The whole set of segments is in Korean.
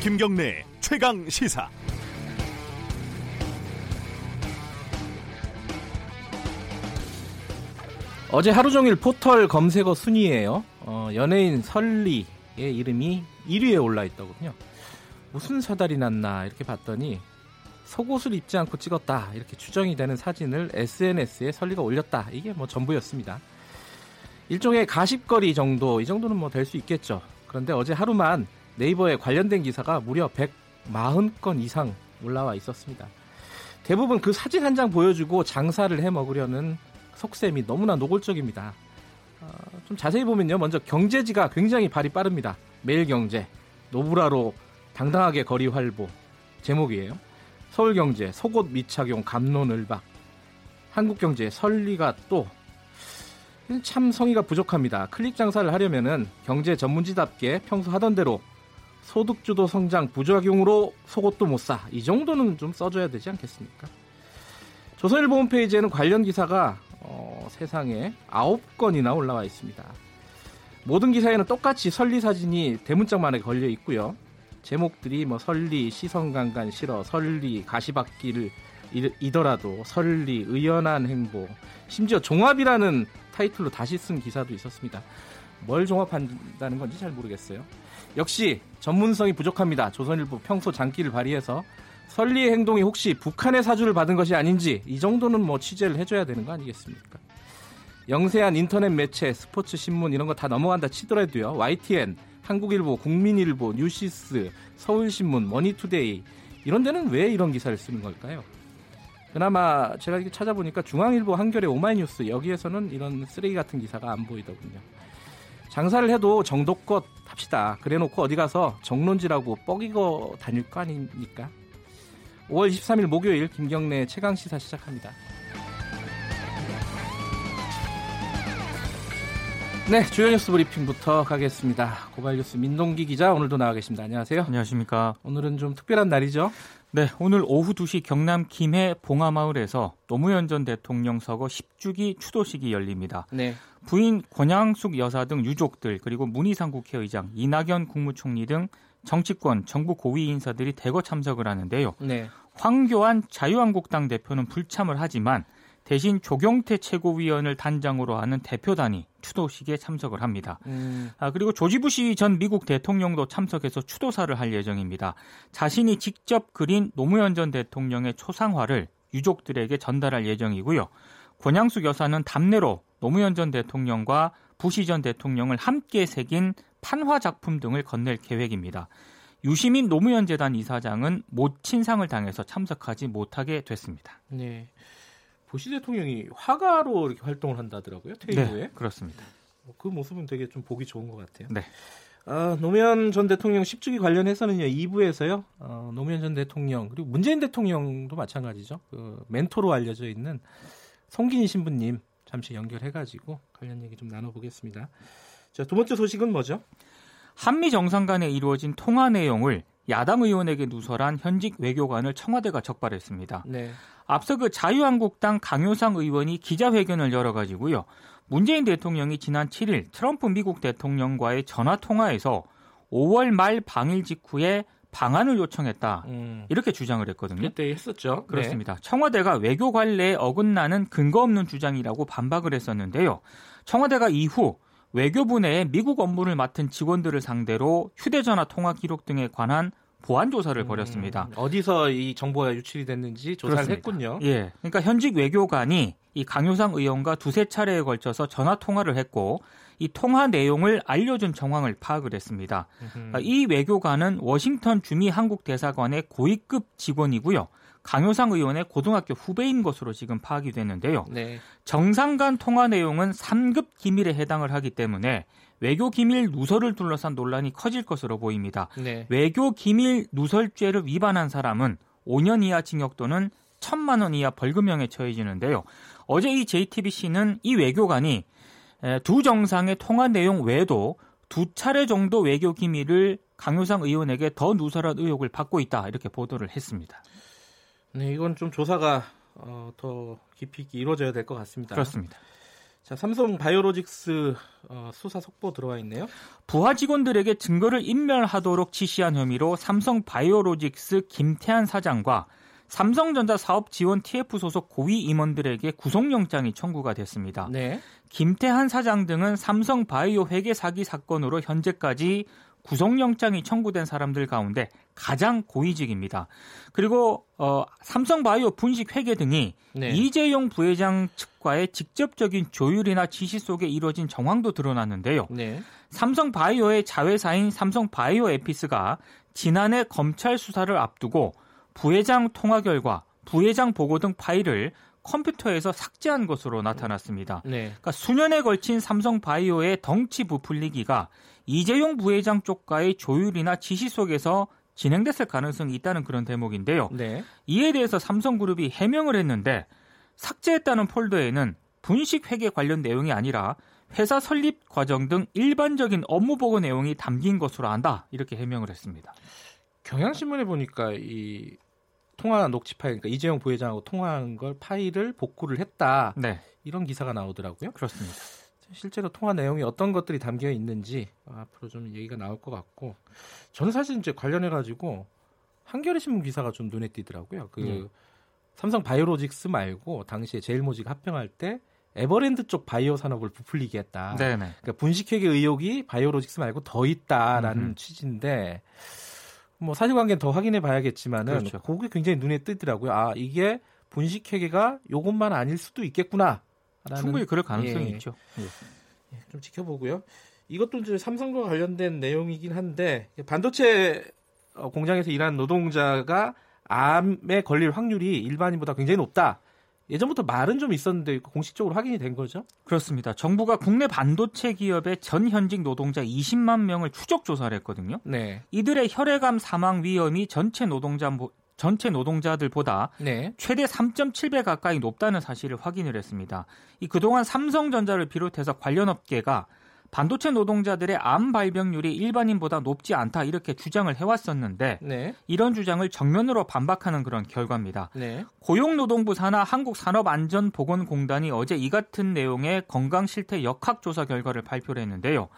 김경래 최강 시사. 어제 하루 종일 포털 검색어 순위에요. 어, 연예인 설리의 이름이 1위에 올라 있더군요. 무슨 사달이 났나 이렇게 봤더니 속옷을 입지 않고 찍었다 이렇게 추정이 되는 사진을 SNS에 설리가 올렸다 이게 뭐 전부였습니다. 일종의 가십거리 정도 이 정도는 뭐 될 수 있겠죠. 그런데 어제 하루만 네이버에 관련된 기사가 무려 140건 이상 올라와 있었습니다. 대부분 그 사진 한 장 보여주고 장사를 해 먹으려는 속셈이 너무나 노골적입니다. 어, 좀 자세히 보면요. 먼저 경제지가 굉장히 발이 빠릅니다. 매일경제, 노브라로 당당하게 거리 활보 제목이에요. 서울경제, 속옷 미착용 감론을박 한국경제, 설리가 또 참 성의가 부족합니다. 클릭 장사를 하려면은 경제 전문지답게 평소 하던 대로 소득주도 성장 부작용으로 속옷도 못 사. 이 정도는 좀 써줘야 되지 않겠습니까? 조선일보 홈페이지에는 관련 기사가 어, 세상에 9건이나 올라와 있습니다. 모든 기사에는 똑같이 설리 사진이 대문짝만에 걸려 있고요. 제목들이 뭐 설리, 시선강간 싫어, 설리, 가시밭길 이더라도 설리, 의연한 행보, 심지어 종합이라는 타이틀로 다시 쓴 기사도 있었습니다. 뭘 종합한다는 건지 잘 모르겠어요. 역시 전문성이 부족합니다. 조선일보 평소 장기를 발휘해서 설리의 행동이 혹시 북한의 사주를 받은 것이 아닌지 이 정도는 뭐 취재를 해줘야 되는 거 아니겠습니까? 영세한 인터넷 매체, 스포츠 신문 이런 거 다 넘어간다 치더라도요. YTN, 한국일보, 국민일보, 뉴시스, 서울신문, 머니투데이 이런 데는 왜 이런 기사를 쓰는 걸까요? 그나마 제가 이렇게 찾아보니까 중앙일보, 한겨레, 오마이뉴스 여기에서는 이런 쓰레기 같은 기사가 안 보이더군요. 장사를 해도 정도껏 합시다. 그래놓고 어디 가서 정론지라고 뻐기고 다닐 거 아닙니까? 5월 23일 목요일 김경래 최강 시사 시작합니다. 네, 주요 뉴스 브리핑부터 가겠습니다. 고발 뉴스 민동기 기자 오늘도 나와 계십니다. 안녕하세요. 안녕하십니까. 오늘은 좀 특별한 날이죠. 네, 오늘 오후 2시 경남 김해 봉하마을에서 노무현 전 대통령 서거 10주기 추도식이 열립니다. 네. 부인 권양숙 여사 등 유족들 그리고 문희상 국회의장, 이낙연 국무총리 등 정치권, 정부 고위 인사들이 대거 참석을 하는데요. 네. 황교안 자유한국당 대표는 불참을 하지만 대신 조경태 최고위원을 단장으로 하는 대표단이 추도식에 참석을 합니다. 음. 아, 그리고 조지 부시 전 미국 대통령도 참석해서 추도사를 할 예정입니다. 자신이 직접 그린 노무현 전 대통령의 초상화를 유족들에게 전달할 예정이고요. 권양숙 여사는 답례로 노무현 전 대통령과 부시 전 대통령을 함께 새긴 판화 작품 등을 건넬 계획입니다. 유시민 노무현 재단 이사장은 못 친상을 당해서 참석하지 못하게 됐습니다. 네. 부시 대통령이 화가로 이렇게 활동을 한다더라고요. 퇴임 후에. 네, 그렇습니다. 어, 그 모습은 되게 좀 보기 좋은 것 같아요. 네. 아, 노무현 전 대통령 10주기 관련해서는요, 2부에서요, 어, 노무현 전 대통령, 그리고 문재인 대통령도 마찬가지죠. 그 멘토로 알려져 있는 송기니 신부님 잠시 연결해가지고 관련 얘기 좀 나눠보겠습니다. 자, 두 번째 소식은 뭐죠? 한미 정상 간에 이루어진 통화 내용을 야당 의원에게 누설한 현직 외교관을 청와대가 적발했습니다. 네. 앞서 그 자유한국당 강효상 의원이 기자회견을 열어가지고요. 문재인 대통령이 지난 7일 트럼프 미국 대통령과의 전화 통화에서 5월 말 방일 직후에 방안을 요청했다. 음. 이렇게 주장을 했거든요. 그때 했었죠. 그렇습니다. 네. 청와대가 외교 관례에 어긋나는 근거 없는 주장이라고 반박을 했었는데요. 청와대가 이후 외교부 내에 미국 업무를 맡은 직원들을 상대로 휴대전화 통화 기록 등에 관한 보안 조사를 음, 벌였습니다. 어디서 이 정보가 유출이 됐는지 조사를 그렇습니다. 했군요. 예. 그러니까 현직 외교관이 이 강효상 의원과 두세 차례에 걸쳐서 전화 통화를 했고 이 통화 내용을 알려준 정황을 파악을 했습니다. 그러니까 이 외교관은 워싱턴 주미 한국 대사관의 고위급 직원이고요. 강효상 의원의 고등학교 후배인 것으로 지금 파악이 됐는데요. 네. 정상 간 통화 내용은 3급 기밀에 해당을 하기 때문에 외교 기밀 누설을 둘러싼 논란이 커질 것으로 보입니다. 네. 외교 기밀 누설죄를 위반한 사람은 5년 이하 징역 또는 1천만 원 이하 벌금형에 처해지는데요. 어제 이 JTBC는 이 외교관이 두 정상의 통화 내용 외에도 두 차례 정도 외교 기밀을 강효상 의원에게 더 누설한 의혹을 받고 있다 이렇게 보도를 했습니다. 네, 이건 좀 조사가 어, 더 깊이 있게 이루어져야 될 것 같습니다. 그렇습니다. 자, 삼성 바이오로직스 어, 수사 속보 들어와 있네요. 부하 직원들에게 증거를 인멸하도록 지시한 혐의로 삼성 바이오로직스 김태한 사장과 삼성전자 사업 지원 TF 소속 고위 임원들에게 구속영장이 청구가 됐습니다. 네. 김태한 사장 등은 삼성 바이오 회계 사기 사건으로 현재까지 구속영장이 청구된 사람들 가운데 가장 고위직입니다. 그리고 어, 삼성바이오 분식 회계 등이 네. 이재용 부회장 측과의 직접적인 조율이나 지시 속에 이루어진 정황도 드러났는데요. 네. 삼성바이오의 자회사인 삼성바이오 에피스가 지난해 검찰 수사를 앞두고 부회장 통화 결과 부회장 보고 등 파일을 컴퓨터에서 삭제한 것으로 나타났습니다. 네. 그러니까 수년에 걸친 삼성바이오의 덩치 부풀리기가 이재용 부회장 쪽과의 조율이나 지시 속에서 진행됐을 가능성이 있다는 그런 대목인데요. 네. 이에 대해서 삼성그룹이 해명을 했는데 삭제했다는 폴더에는 분식 회계 관련 내용이 아니라 회사 설립 과정 등 일반적인 업무 보고 내용이 담긴 것으로 안다 이렇게 해명을 했습니다. 경향신문에 보니까 이 통화 녹취 파일, 그러니까 이재용 부회장하고 통화한 걸 파일을 복구를 했다. 네. 이런 기사가 나오더라고요. 그렇습니다. 실제로 통화 내용이 어떤 것들이 담겨 있는지 앞으로 좀 얘기가 나올 것 같고 저는 사실 이제 관련해 가지고 한겨레 신문 기사가 좀 눈에 띄더라고요. 그 네. 삼성 바이오로직스 말고 당시에 제일모직 합병할 때 에버랜드 쪽 바이오 산업을 부풀리게 했다. 네네. 그러니까 분식회계 의혹이 바이오로직스 말고 더 있다라는 음흠. 취지인데 뭐 사실관계는 더 확인해 봐야겠지만은 그렇죠. 그게 굉장히 눈에 띄더라고요. 아 이게 분식회계가 요것만 아닐 수도 있겠구나. 충분히 그럴 가능성이 예. 있죠. 예. 예. 좀 지켜보고요. 이것도 이제 삼성과 관련된 내용이긴 한데 반도체 어, 공장에서 일하는 노동자가 암에 걸릴 확률이 일반인보다 굉장히 높다. 예전부터 말은 좀 있었는데 공식적으로 확인이 된 거죠? 그렇습니다. 정부가 국내 반도체 기업의 전 현직 노동자 20만 명을 추적 조사를 했거든요. 네. 이들의 혈액암 사망 위험이 전체 노동자 전체 노동자들보다 네. 최대 3.7배 가까이 높다는 사실을 확인을 했습니다. 이 그동안 삼성전자를 비롯해서 관련 업계가 반도체 노동자들의 암 발병률이 일반인보다 높지 않다 이렇게 주장을 해왔었는데 네. 이런 주장을 정면으로 반박하는 그런 결과입니다. 네. 고용노동부 산하 한국산업안전보건공단이 어제 이 같은 내용의 건강 실태 역학조사 결과를 발표를 했는데요.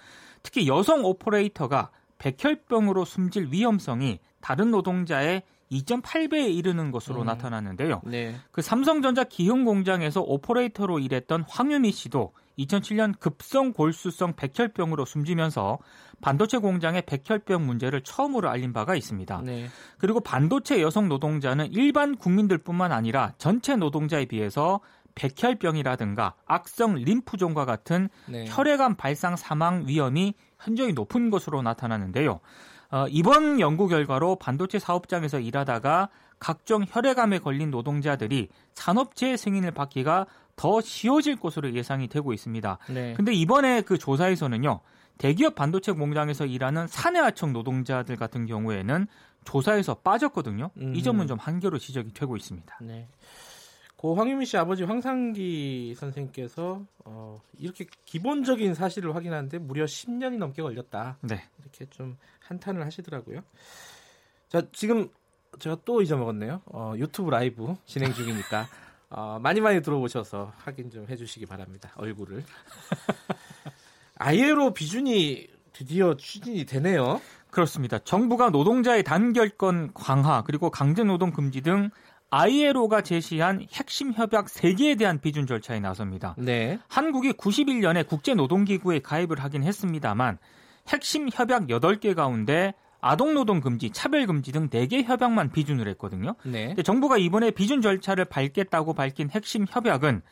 특히 여성 오퍼레이터가 백혈병으로 숨질 위험성이 다른 노동자의 2.8배에 이르는 것으로 음. 나타났는데요. 네. 그 삼성전자 기흥 공장에서 오퍼레이터로 일했던 황유미 씨도 2007년 급성 골수성 백혈병으로 숨지면서 반도체 공장의 백혈병 문제를 처음으로 알린 바가 있습니다. 네. 그리고 반도체 여성 노동자는 일반 국민들뿐만 아니라 전체 노동자에 비해서 백혈병이라든가 악성 림프종과 같은 네. 혈액암 발상 사망 위험이 현저히 높은 것으로 나타나는데요. 어, 이번 연구 결과로 반도체 사업장에서 일하다가 각종 혈액암에 걸린 노동자들이 산업재해 승인을 받기가 더 쉬워질 것으로 예상이 되고 있습니다. 네. 근데 이번에 그 조사에서는요. 대기업 반도체 공장에서 일하는 사내하청 노동자들 같은 경우에는 조사에서 빠졌거든요. 음. 이 점은 좀 한계로 지적이 되고 있습니다. 네. 고 황유미 씨 아버지 황상기 선생님께서 어, 이렇게 기본적인 사실을 확인하는데 무려 10년이 넘게 걸렸다. 네. 이렇게 좀 한탄을 하시더라고요. 자, 지금 제가 또 잊어먹었네요. 어, 유튜브 라이브 진행 중이니까 어, 많이 많이 들어오셔서 확인 좀 해주시기 바랍니다. 얼굴을. 아예로 비준이 드디어 추진이 되네요. 그렇습니다. 정부가 노동자의 단결권 강화 그리고 강제 노동 금지 등 ILO가 제시한 핵심 협약 3개에 대한 비준 절차에 나섭니다. 네. 한국이 91년에 국제노동기구에 가입을 하긴 했습니다만 핵심 협약 8개 가운데 아동노동 금지, 차별 금지 등 4개 협약만 비준을 했거든요. 네. 정부가 이번에 비준 절차를 밟겠다고 밝힌 핵심 협약은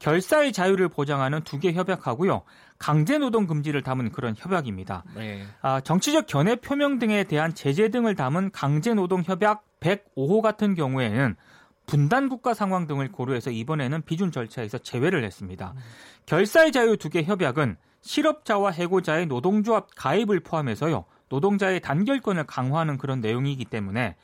결사의 자유를 보장하는 두 개 협약하고요. 강제노동 금지를 담은 그런 협약입니다. 네. 아, 정치적 견해 표명 등에 대한 제재 등을 담은 강제노동 협약 105호 같은 경우에는 분단 국가 상황 등을 고려해서 이번에는 비준 절차에서 제외를 했습니다. 음. 결사의 자유 두 개 협약은 실업자와 해고자의 노동조합 가입을 포함해서요. 노동자의 단결권을 강화하는 그런 내용이기 때문에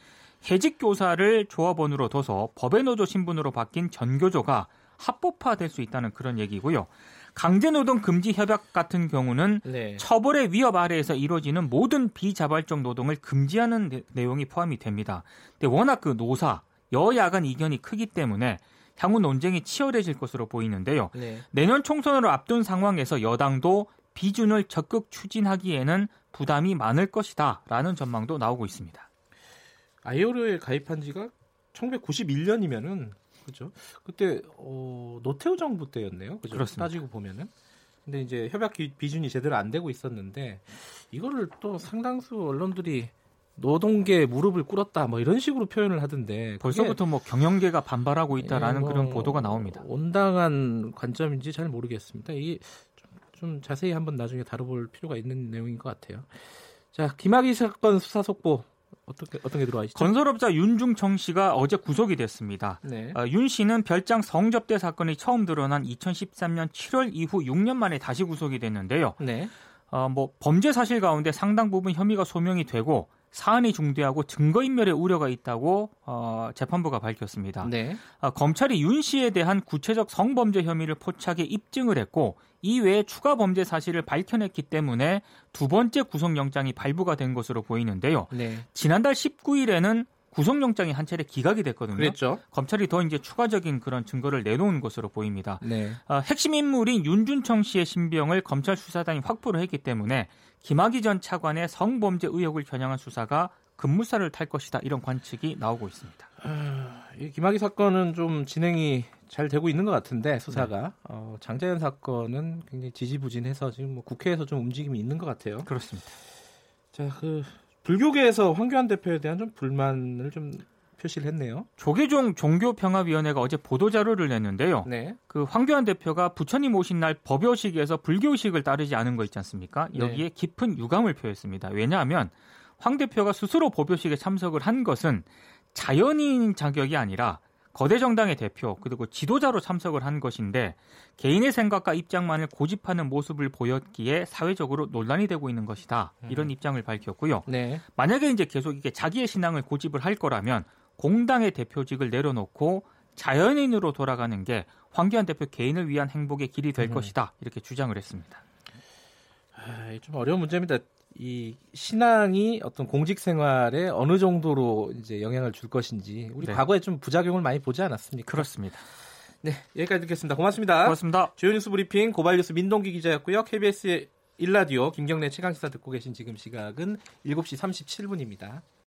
해직 교사를 조합원으로 둬서 법의 노조 신분으로 바뀐 전교조가 합법화될 수 있다는 그런 얘기고요. 강제노동 금지 협약 같은 경우는 네. 처벌의 위협 아래에서 이루어지는 모든 비자발적 노동을 금지하는 내, 용이 포함이 됩니다. 근데 워낙 그 노사 여야 간 이견이 크기 때문에 향후 논쟁이 치열해질 것으로 보이는데요. 네. 내년 총선을 앞둔 상황에서 여당도 비준을 적극 추진하기에는 부담이 많을 것이다라는 전망도 나오고 있습니다. 아이오르에 가입한 지가 1991년이면은 그죠? 그때 어, 노태우 정부 때였네요. 그죠? 그렇습니다. 따지고 보면은. 근데 이제 협약 비준이 제대로 안 되고 있었는데 이거를 또 상당수 언론들이 노동계 무릎을 꿇었다 뭐 이런 식으로 표현을 하던데 벌써부터 뭐 경영계가 반발하고 있다라는 예, 뭐 그런 보도가 나옵니다. 온당한 관점인지 잘 모르겠습니다. 이게 좀, 좀 자세히 한번 나중에 다뤄볼 필요가 있는 내용인 것 같아요. 자 김학의 사건 수사 속보 어떻게 어떤 게 들어와 있죠? 건설업자 윤중청 씨가 어제 구속이 됐습니다. 네. 어, 윤 씨는 별장 성접대 사건이 처음 드러난 2013년 7월 이후 6년 만에 다시 구속이 됐는데요. 네. 어, 뭐 범죄 사실 가운데 상당 부분 혐의가 소명이 되고 사안이 중대하고 증거인멸의 우려가 있다고 어, 재판부가 밝혔습니다. 네. 어, 검찰이 윤 씨에 대한 구체적 성범죄 혐의를 포착해 입증을 했고 이외에 추가 범죄 사실을 밝혀냈기 때문에 두 번째 구속영장이 발부가 된 것으로 보이는데요. 네. 지난달 19일에는 구속영장이 한 차례 기각이 됐거든요. 그랬죠. 검찰이 더 이제 추가적인 그런 증거를 내놓은 것으로 보입니다. 네. 어, 핵심 인물인 윤준청 씨의 신병을 검찰 수사단이 확보를 했기 때문에 김학의 전 차관의 성범죄 의혹을 겨냥한 수사가 급무사를 탈 것이다 이런 관측이 나오고 있습니다. 아, 이 김학의 사건은 좀 진행이 잘 되고 있는 것 같은데 수사가 네. 어, 장자연 사건은 굉장히 지지부진해서 지금 뭐 국회에서 좀 움직임이 있는 것 같아요. 그렇습니다. 자, 그 불교계에서 황교안 대표에 대한 좀 불만을 좀 표시를 했네요. 조계종 종교평화위원회가 어제 보도자료를 냈는데요. 네. 그 황교안 대표가 부처님 오신 날 법요식에서 불교식을 따르지 않은 거 있지 않습니까? 네. 여기에 네. 깊은 유감을 표했습니다. 왜냐하면 황 대표가 스스로 법요식에 참석을 한 것은 자연인 자격이 아니라 거대 정당의 대표 그리고 지도자로 참석을 한 것인데 개인의 생각과 입장만을 고집하는 모습을 보였기에 사회적으로 논란이 되고 있는 것이다 이런 음. 입장을 밝혔고요. 네. 만약에 이제 계속 이게 자기의 신앙을 고집을 할 거라면 공당의 대표직을 내려놓고 자연인으로 돌아가는 게 황교안 대표 개인을 위한 행복의 길이 될 음. 것이다 이렇게 주장을 했습니다. 아, 좀 어려운 문제입니다. 이 신앙이 어떤 공직 생활에 어느 정도로 이제 영향을 줄 것인지 우리 네. 과거에 좀 부작용을 많이 보지 않았습니까? 그렇습니다. 네, 여기까지 듣겠습니다. 고맙습니다. 고맙습니다. 주요 뉴스 브리핑 고발 뉴스 민동기 기자였고요. KBS 일라디오 김경래 최강 시사 듣고 계신 지금 시각은 7시 37분입니다.